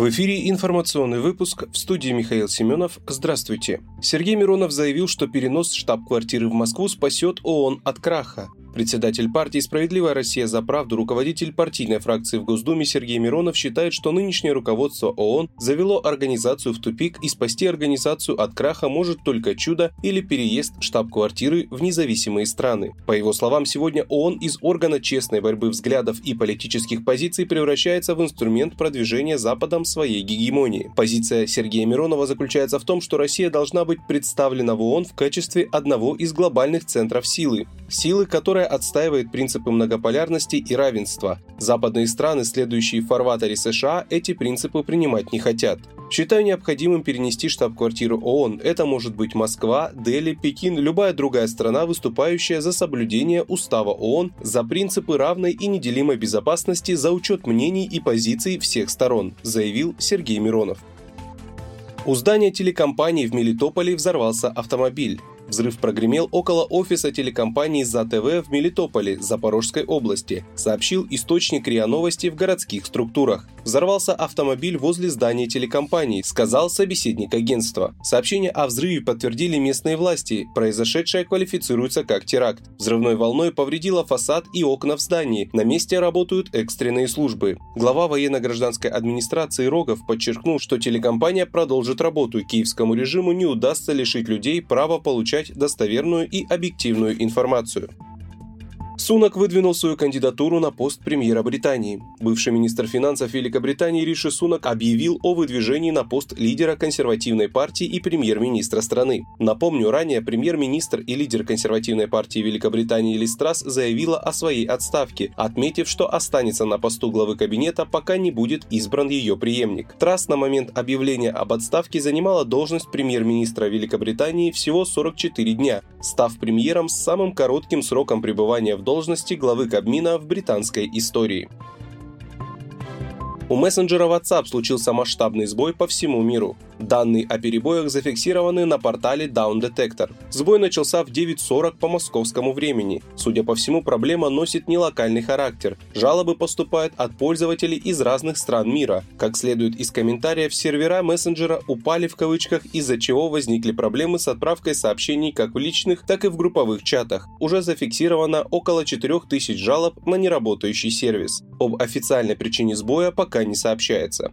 В эфире информационный выпуск в студии Михаил Семенов. Здравствуйте. Сергей Миронов заявил, что перенос штаб-квартиры в Москву спасет ООН от краха. Председатель партии «Справедливая Россия за правду», руководитель партийной фракции в Госдуме Сергей Миронов считает, что нынешнее руководство ООН завело организацию в тупик и спасти организацию от краха может только чудо или переезд штаб-квартиры в независимые страны. По его словам, сегодня ООН из органа честной борьбы взглядов и политических позиций превращается в инструмент продвижения Западом своей гегемонии. Позиция Сергея Миронова заключается в том, что Россия должна быть представлена в ООН в качестве одного из глобальных центров силы. Силы, которая отстаивает принципы многополярности и равенства. Западные страны, следующие в фарватере США, эти принципы принимать не хотят. Считаю необходимым перенести штаб-квартиру ООН. Это может быть Москва, Дели, Пекин, любая другая страна, выступающая за соблюдение Устава ООН, за принципы равной и неделимой безопасности, за учет мнений и позиций всех сторон, заявил Сергей Миронов. У здания телекомпании в Мелитополе взорвался автомобиль. Взрыв прогремел около офиса телекомпании ЗАТВ в Мелитополе, Запорожской области, сообщил источник РИА Новости в городских структурах. Взорвался автомобиль возле здания телекомпании, сказал собеседник агентства. Сообщение о взрыве подтвердили местные власти. Произошедшее квалифицируется как теракт. Взрывной волной повредило фасад и окна в здании. На месте работают экстренные службы. Глава военно-гражданской администрации Рогов подчеркнул, что телекомпания продолжит работу. Киевскому режиму не удастся лишить людей права получать достоверную и объективную информацию. Сунак выдвинул свою кандидатуру на пост премьера Британии. Бывший министр финансов Великобритании Риши Сунак объявил о выдвижении на пост лидера консервативной партии и премьер-министра страны. Напомню, ранее премьер-министр и лидер консервативной партии Великобритании Ли Страс заявила о своей отставке, отметив, что останется на посту главы кабинета, пока не будет избран ее преемник. Трасс на момент объявления об отставке занимала должность премьер-министра Великобритании всего 44 дня, став премьером с самым коротким сроком пребывания в должности главы Кабмина в британской истории. У мессенджера WhatsApp случился масштабный сбой по всему миру. Данные о перебоях зафиксированы на портале Down Detector. Сбой начался в 9.40 по московскому времени. Судя по всему, проблема носит не локальный характер. Жалобы поступают от пользователей из разных стран мира. Как следует из комментариев, сервера мессенджера упали в кавычках, из-за чего возникли проблемы с отправкой сообщений как в личных, так и в групповых чатах. Уже зафиксировано около 4000 жалоб на неработающий сервис. Об официальной причине сбоя пока не сообщается.